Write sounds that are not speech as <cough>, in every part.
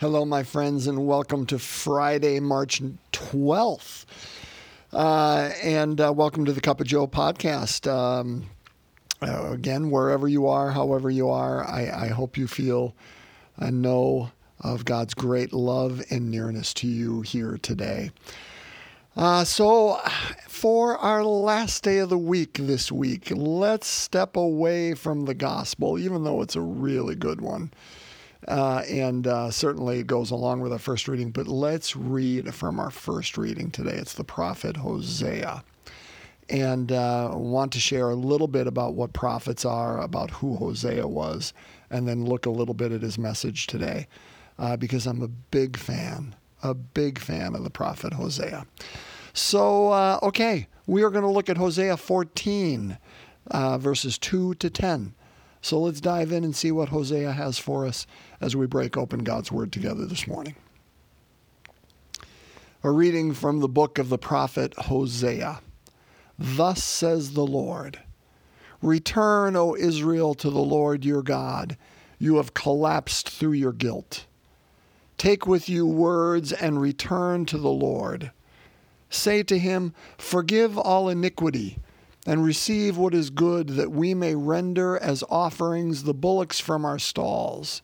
Hello, my friends, and welcome to Friday, March 12th. Uh, and uh, welcome to the Cup of Joe podcast. Um, uh, again, wherever you are, however you are, I, I hope you feel and know of God's great love and nearness to you here today. Uh, so, for our last day of the week this week, let's step away from the gospel, even though it's a really good one. Uh, and uh, certainly it goes along with our first reading. But let's read from our first reading today. It's the prophet Hosea. And uh, want to share a little bit about what prophets are, about who Hosea was, and then look a little bit at his message today, uh, because I'm a big fan, a big fan of the prophet Hosea. So, uh, okay, we are going to look at Hosea 14, uh, verses 2 to 10. So let's dive in and see what Hosea has for us as we break open God's Word together this morning. A reading from the book of the prophet Hosea. Thus says the Lord Return, O Israel, to the Lord your God. You have collapsed through your guilt. Take with you words and return to the Lord. Say to him, Forgive all iniquity and receive what is good, that we may render as offerings the bullocks from our stalls.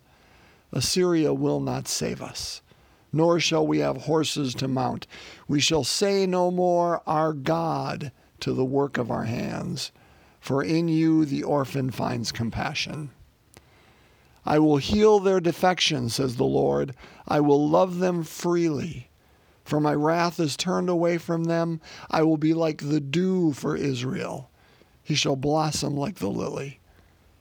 Assyria will not save us, nor shall we have horses to mount. We shall say no more, Our God, to the work of our hands, for in you the orphan finds compassion. I will heal their defection, says the Lord. I will love them freely. For my wrath is turned away from them. I will be like the dew for Israel. He shall blossom like the lily.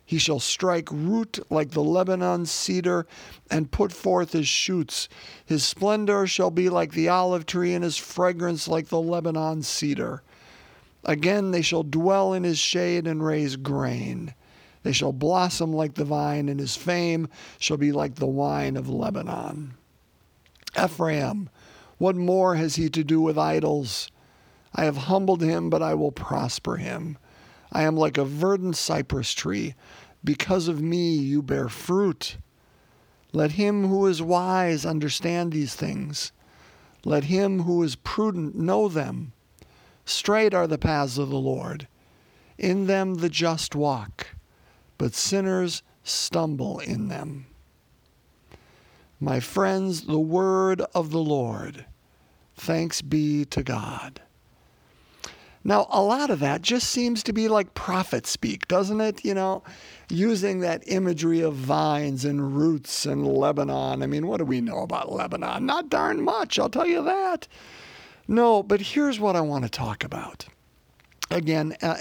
He shall strike root like the Lebanon cedar and put forth his shoots. His splendor shall be like the olive tree, and his fragrance like the Lebanon cedar. Again they shall dwell in his shade and raise grain. They shall blossom like the vine, and his fame shall be like the wine of Lebanon. Ephraim, what more has he to do with idols? I have humbled him, but I will prosper him. I am like a verdant cypress tree. Because of me you bear fruit. Let him who is wise understand these things. Let him who is prudent know them. Straight are the paths of the Lord. In them the just walk, but sinners stumble in them. My friends, the word of the Lord. Thanks be to God. Now, a lot of that just seems to be like prophet speak, doesn't it? You know, using that imagery of vines and roots and Lebanon. I mean, what do we know about Lebanon? Not darn much, I'll tell you that. No, but here's what I want to talk about. Again, uh,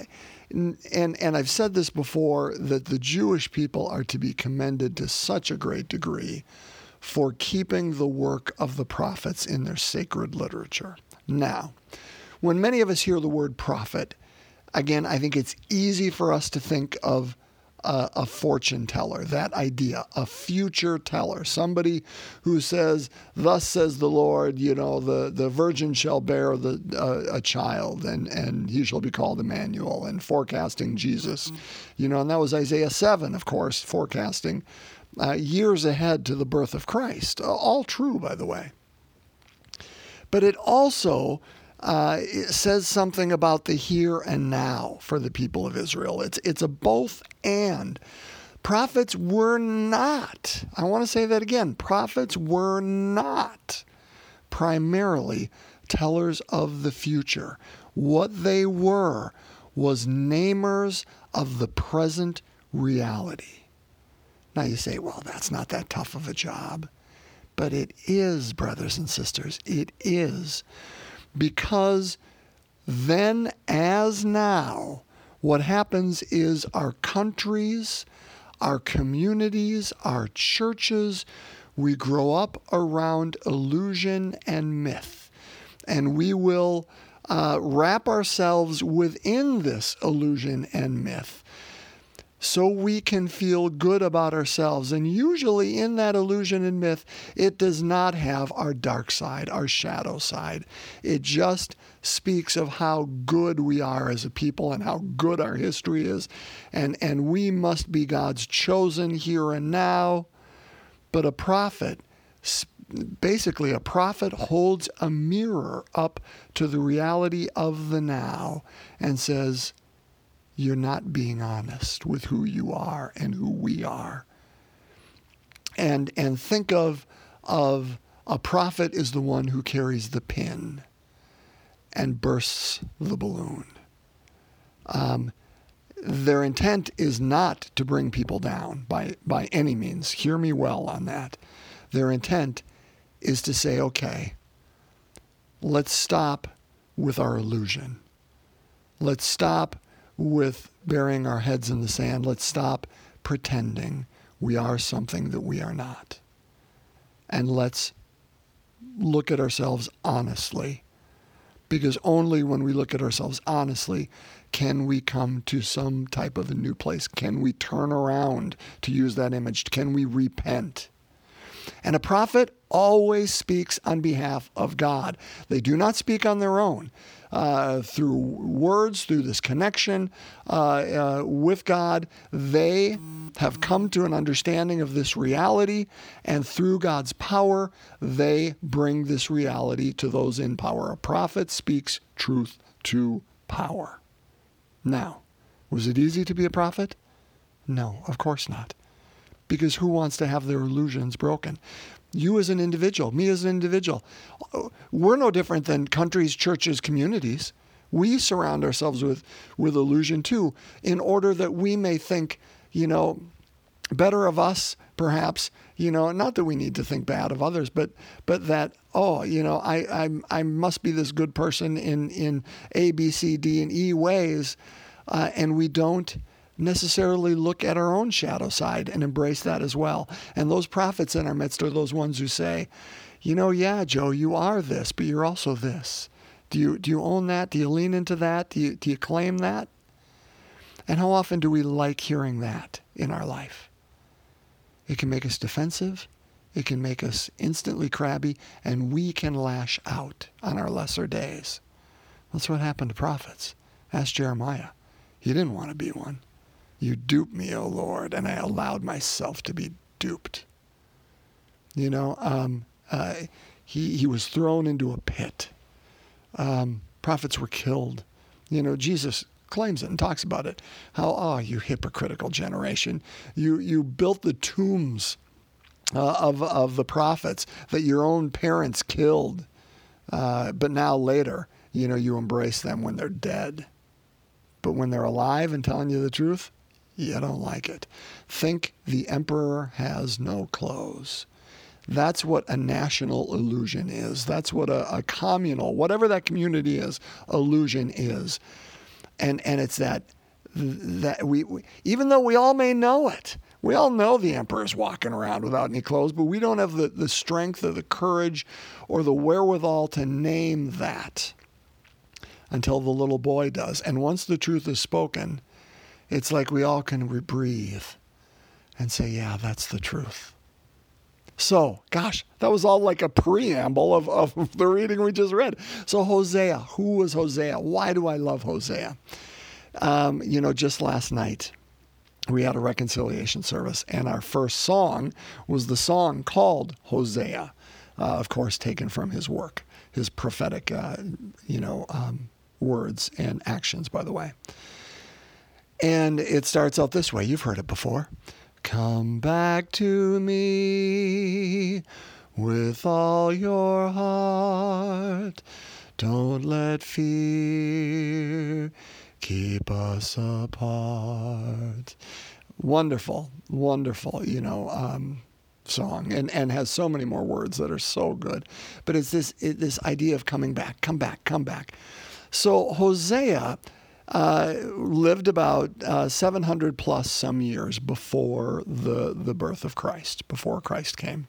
and and I've said this before that the Jewish people are to be commended to such a great degree for keeping the work of the prophets in their sacred literature. Now, when many of us hear the word prophet, again, I think it's easy for us to think of a, a, fortune teller, that idea, a future teller, somebody who says, "Thus says the Lord," you know, the, the virgin shall bear the uh, a child, and and he shall be called Emmanuel, and forecasting Jesus, mm-hmm. you know, and that was Isaiah seven, of course, forecasting uh, years ahead to the birth of Christ. All true, by the way. But it also uh, it says something about the here and now for the people of Israel. It's, it's a both and. Prophets were not, I want to say that again, prophets were not primarily tellers of the future. What they were was namers of the present reality. Now you say, well, that's not that tough of a job. But it is, brothers and sisters, it is. Because then, as now, what happens is our countries, our communities, our churches, we grow up around illusion and myth. And we will uh, wrap ourselves within this illusion and myth so we can feel good about ourselves. And usually, in that illusion and myth, it does not have our dark side, our shadow side. It just speaks of how good we are as a people and how good our history is. And, and we must be God's chosen here and now. But a prophet basically a prophet holds a mirror up to the reality of the now and says, You're not being honest with who you are and who we are. And, and think of, of a prophet is the one who carries the pin and bursts the balloon. Um, their intent is not to bring people down by, by any means. Hear me well on that. Their intent is to say, okay, let's stop with our illusion. Let's stop with burying our heads in the sand. Let's stop pretending we are something that we are not. And let's look at ourselves honestly. Because only when we look at ourselves honestly can we come to some type of a new place. Can we turn around, to use that image? Can we repent? And a prophet always speaks on behalf of God. They do not speak on their own. Uh, through words, through this connection uh, uh, with God, they have come to an understanding of this reality, and through God's power, they bring this reality to those in power. A prophet speaks truth to power. Now, was it easy to be a prophet? No, of course not because who wants to have their illusions broken? You as an individual, me as an individual, we're no different than countries, churches, communities. We surround ourselves with, with illusion too, in order that we may think, you know, better of us, perhaps, you know, not that we need to think bad of others, but but that, oh, you know, I I, I must be this good person in, in A, B, C, D, and E ways, uh, and we don't necessarily look at our own shadow side and embrace that as well. And those prophets in our midst are those ones who say, you know, yeah, Joe, you are this, but you're also this. Do you, do you own that? Do you lean into that? Do you, do you claim that? And how often do we like hearing that in our life? It can make us defensive. It can make us instantly crabby, and we can lash out on our lesser days. That's what happened to prophets. Ask Jeremiah. He didn't want to be one. You duped me, O Lord, and I allowed myself to be duped. You know, um, uh, he, he was thrown into a pit. Um, prophets were killed. You know, Jesus claims it and talks about it. How, oh, you hypocritical generation. You, you built the tombs uh, of, of the prophets that your own parents killed. Uh, but now later, you know, you embrace them when they're dead. But when they're alive and telling you the truth, you don't like it. Think the emperor has no clothes. That's what a national illusion is. That's what a, a communal, whatever that community is, illusion is. And, and it's that, that we, we, even though we all may know it, we all know the emperor's walking around without any clothes, but we don't have the, the strength or the courage or the wherewithal to name that until the little boy does. And once the truth is spoken, it's like we all can breathe and say, yeah, that's the truth. So, gosh, that was all like a preamble of, of <laughs> the reading we just read. So, Hosea, who was Hosea? Why do I love Hosea? Um, you know, just last night, we had a reconciliation service, and our first song was the song called Hosea, uh, of course, taken from his work, his prophetic, uh, you know, um, words and actions, by the way. And it starts out this way. You've heard it before. Come back to me with all your heart. Don't let fear keep us apart. Wonderful, wonderful, you know, um, song, and and has so many more words that are so good. But it's this it, this idea of coming back, come back, come back. So Hosea uh, lived about uh, 700 plus some years before the, the birth of Christ, before Christ came.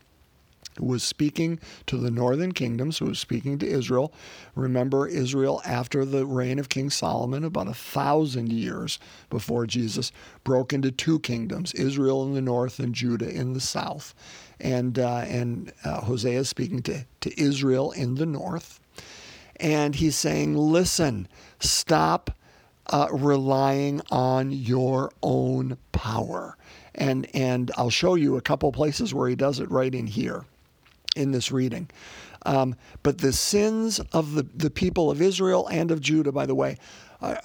Was speaking to the northern kingdoms, was speaking to Israel. Remember, Israel, after the reign of King Solomon, about a thousand years before Jesus, broke into two kingdoms Israel in the north and Judah in the south. And, uh, and uh, Hosea is speaking to, to Israel in the north. And he's saying, Listen, stop uh, relying on your own power. And, and I'll show you a couple places where he does it right in here. in this reading. Um, but the sins of the, the people of Israel and of Judah, by the way,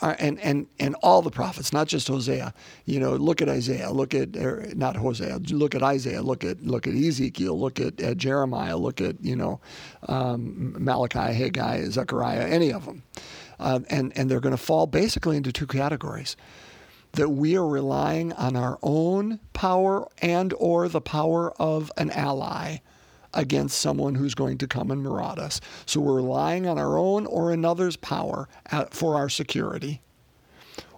and and and all the prophets, not just Hosea. You know, look at Isaiah, look at er, not Hosea, look at Isaiah, look at look at Ezekiel, look at, at Jeremiah, look at you know um, Malachi, Haggai, Zechariah, any of them, uh, and and they're going to fall basically into two categories that we are relying on our own power and or the power of an ally against someone who's going to come and maraud us. So we're relying on our own or another's power at, for our security.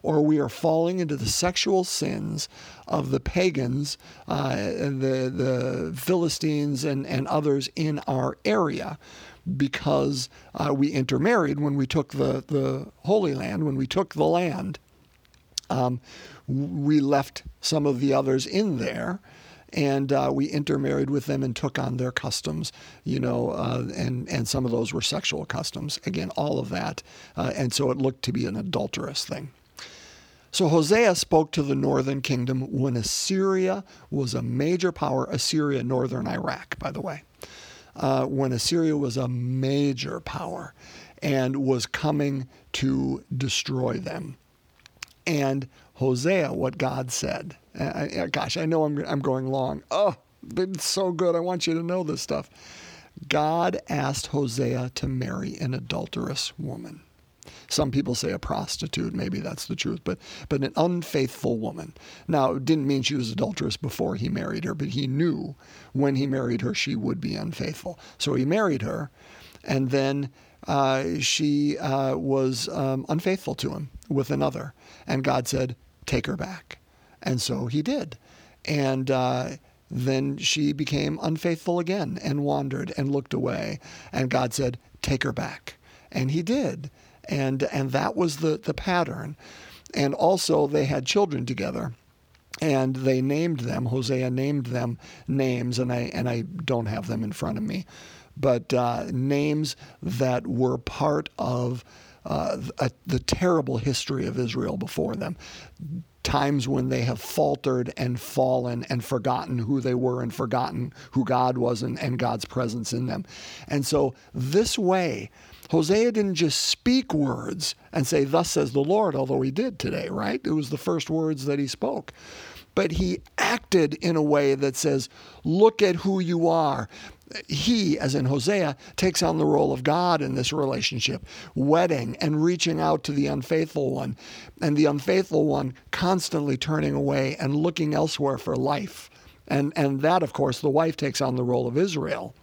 Or we are falling into the sexual sins of the pagans, uh, the, the Philistines, and, and others in our area because uh, we intermarried when we took the, the Holy Land, when we took the land. Um, we left some of the others in there and uh, we intermarried with them and took on their customs, you know, uh, and and some of those were sexual customs. Again, all of that, uh, and so it looked to be an adulterous thing. So Hosea spoke to the northern kingdom when Assyria was a major power. Assyria, northern Iraq, by the way, uh, when Assyria was a major power and was coming to destroy them. And Hosea, what God said. I, gosh, I know I'm, I'm going long. Oh, it's so good. I want you to know this stuff. God asked Hosea to marry an adulterous woman. Some people say a prostitute, maybe that's the truth, but but an unfaithful woman. Now, it didn't mean she was adulterous before he married her, but he knew when he married her she would be unfaithful. So he married her, and then uh, she uh, was um, unfaithful to him with another. And God said, Take her back. And so he did. And uh, then she became unfaithful again and wandered and looked away. And God said, Take her back. And he did. And, and that was the, the pattern. And also, they had children together and they named them. Hosea named them names, and I and I don't have them in front of me, but uh, names that were part of uh, a, the terrible history of Israel before them. Times when they have faltered and fallen and forgotten who they were and forgotten who God was and, and God's presence in them. And so, this way, Hosea didn't just speak words and say, Thus says the Lord, although he did today, right? It was the first words that he spoke but he acted in a way that says, Look at who you are he, as in Hosea, takes on the role of God in this relationship, wedding and reaching out to the unfaithful one, and the unfaithful one constantly turning away and looking elsewhere for life. And, and that, of course, the wife takes on the role of Israel.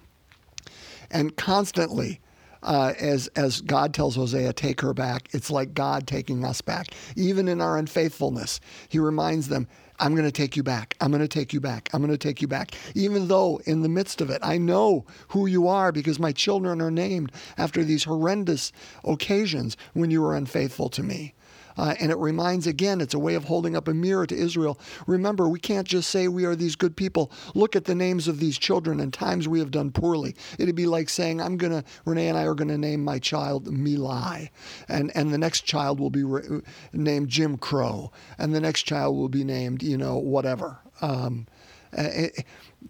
And constantly, uh, as as God tells Hosea, take her back. It's like God taking us back, even in our unfaithfulness. He reminds them, I'm going to take you back. I'm going to take you back. I'm going to take you back. Even though in the midst of it, I know who you are because my children are named after these horrendous occasions when you were unfaithful to me. Uh, and it reminds again, it's a way of holding up a mirror to Israel. Remember, we can't just say we are these good people. Look at the names of these children and times we have done poorly. It'd be like saying, I'm going to, Renee and I are going to name my child My Lai. And, and the next child will be re- named Jim Crow. And the next child will be named, you know, whatever. Um, it,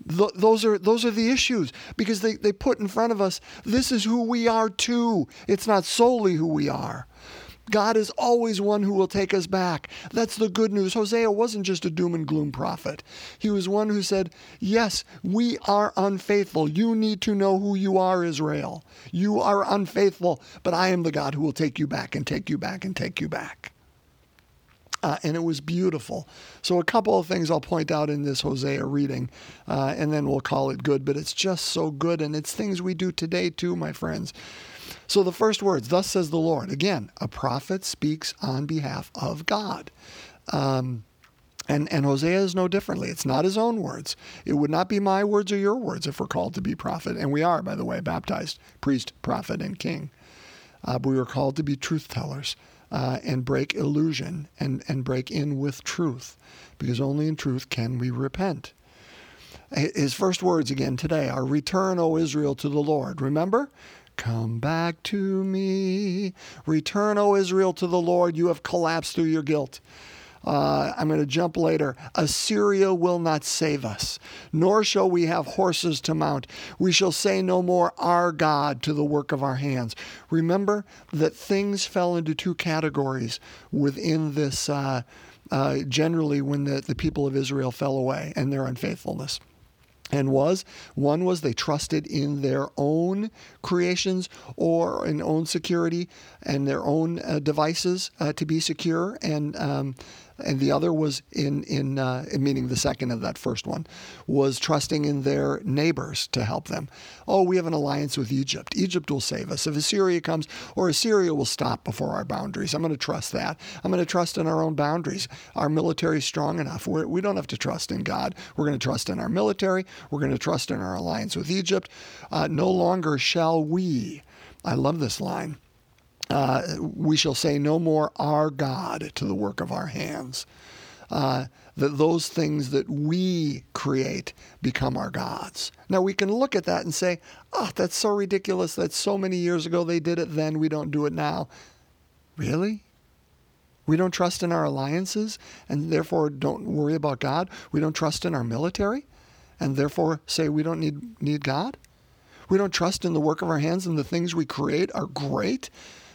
those are those are the issues because they, they put in front of us this is who we are too it's not solely who we are God is always one who will take us back. That's the good news. Hosea wasn't just a doom and gloom prophet. He was one who said, Yes, we are unfaithful. You need to know who you are, Israel. You are unfaithful, but I am the God who will take you back and take you back and take you back. Uh, and it was beautiful. So, a couple of things I'll point out in this Hosea reading, uh, and then we'll call it good, but it's just so good. And it's things we do today, too, my friends. So the first words, thus says the Lord. Again, a prophet speaks on behalf of God. Um, and, and Hosea is no differently. It's not his own words. It would not be my words or your words if we're called to be prophet. And we are, by the way, baptized priest, prophet, and king. Uh, but we are called to be truth tellers uh, and break illusion and, and break in with truth, because only in truth can we repent. His first words again today are Return, O Israel, to the Lord. Remember? Come back to me. Return, O Israel, to the Lord. You have collapsed through your guilt. Uh, I'm going to jump later. Assyria will not save us, nor shall we have horses to mount. We shall say no more, Our God, to the work of our hands. Remember that things fell into two categories within this, uh, uh, generally, when the, the people of Israel fell away and their unfaithfulness and was one was they trusted in their own creations or in own security and their own uh, devices uh, to be secure and um, and the other was in in uh, meaning the second of that first one was trusting in their neighbors to help them. Oh, we have an alliance with Egypt. Egypt will save us if Assyria comes, or Assyria will stop before our boundaries. I'm going to trust that. I'm going to trust in our own boundaries. Our military is strong enough. We're, we do not have to trust in God. We're going to trust in our military. We're going to trust in our alliance with Egypt. Uh, no longer shall we. I love this line uh, we shall say no more our God to the work of our hands. Uh, that those things that we create become our gods. Now we can look at that and say, oh, that's so ridiculous. That's so many years ago. They did it then. We don't do it now. Really? We don't trust in our alliances and therefore don't worry about God. We don't trust in our military and therefore say we don't need, need God. We don't trust in the work of our hands and the things we create are great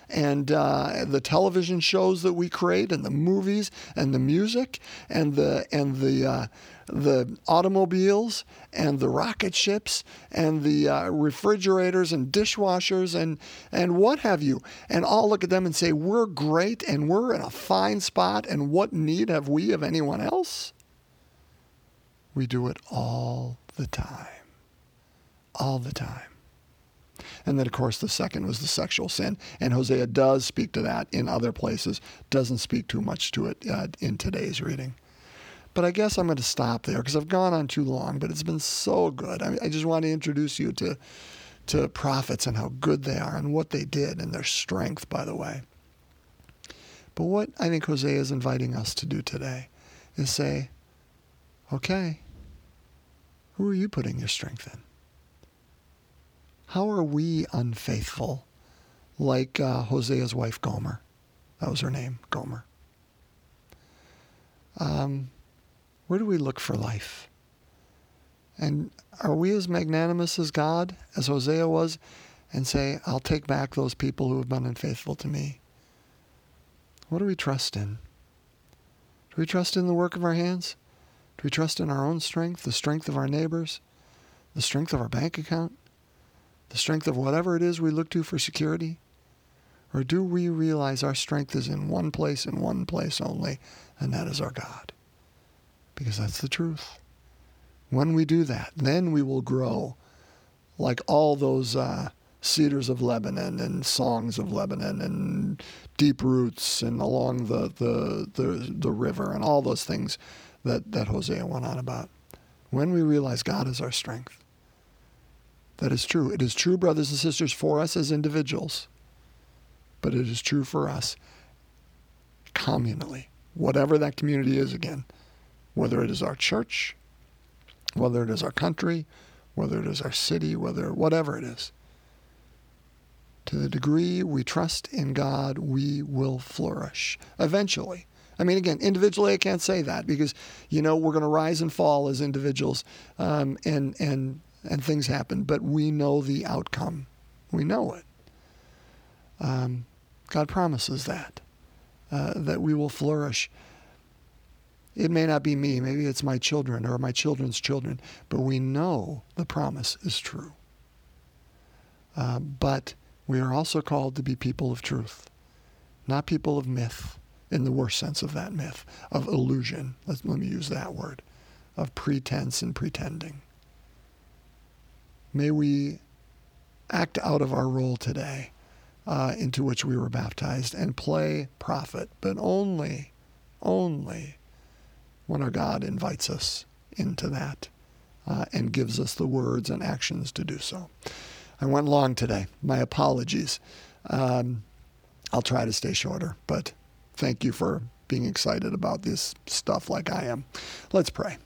and uh, the television shows that we create, and the movies, and the music, and the and the uh, the automobiles, and the rocket ships, and the uh, refrigerators, and dishwashers, and and what have you, and all look at them and say we're great, and we're in a fine spot, and what need have we of anyone else? We do it all the time, all the time. And then, of course, the second was the sexual sin. And Hosea does speak to that in other places, doesn't speak too much to it uh, in today's reading. But I guess I'm going to stop there because I've gone on too long, but it's been so good. I, I just want to introduce you to, to prophets and how good they are and what they did and their strength, by the way. But what I think Hosea is inviting us to do today is say, okay, who are you putting your strength in? How are we unfaithful, like uh, Hosea's wife Gomer? That was her name, Gomer. Um, where do we look for life? And are we as magnanimous as God, as Hosea was, and say, I'll take back those people who have been unfaithful to me? What do we trust in? Do we trust in the work of our hands? Do we trust in our own strength, the strength of our neighbors, the strength of our bank account? The strength of whatever it is we look to for security? Or do we realize our strength is in one place and one place only, and that is our God? Because that's the truth. When we do that, then we will grow like all those uh, cedars of Lebanon and songs of Lebanon and deep roots and along the, the, the, the river and all those things that, that Hosea went on about. When we realize God is our strength, that is true. It is true, brothers and sisters, for us as individuals, but it is true for us communally, whatever that community is again, whether it is our church, whether it is our country, whether it is our city, whether whatever it is. To the degree we trust in God, we will flourish eventually. I mean, again, individually, I can't say that because you know we're going to rise and fall as individuals, um, and and and things happen, but we know the outcome. We know it. Um, God promises that, uh, that we will flourish. It may not be me, maybe it's my children or my children's children, but we know the promise is true. Uh, but we are also called to be people of truth, not people of myth in the worst sense of that myth, of illusion. Let, let me use that word, of pretense and pretending. May we act out of our role today uh, into which we were baptized and play prophet, but only, only when our God invites us into that uh, and gives us the words and actions to do so. I went long today. My apologies. Um, I'll try to stay shorter, but thank you for being excited about this stuff like I am. Let's pray.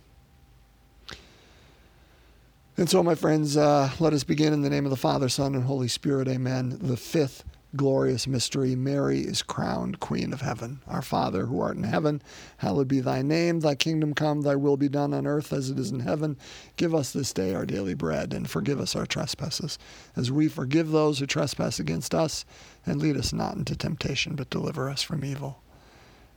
And so, my friends, uh, let us begin in the name of the Father, Son, and Holy Spirit. Amen. The fifth glorious mystery, Mary is crowned Queen of Heaven. Our Father, who art in heaven, hallowed be thy name. Thy kingdom come, thy will be done on earth as it is in heaven. Give us this day our daily bread, and forgive us our trespasses, as we forgive those who trespass against us. And lead us not into temptation, but deliver us from evil.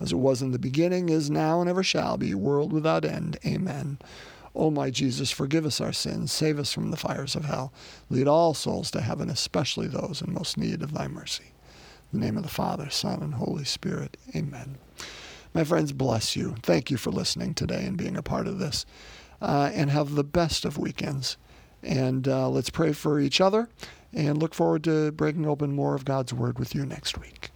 as it was in the beginning, is now, and ever shall be, world without end. Amen. O my Jesus, forgive us our sins, save us from the fires of hell, lead all souls to heaven, especially those in most need of thy mercy. In the name of the Father, Son, and Holy Spirit. Amen. My friends, bless you. Thank you for listening today and being a part of this. Uh, and have the best of weekends. And uh, let's pray for each other and look forward to breaking open more of God's Word with you next week.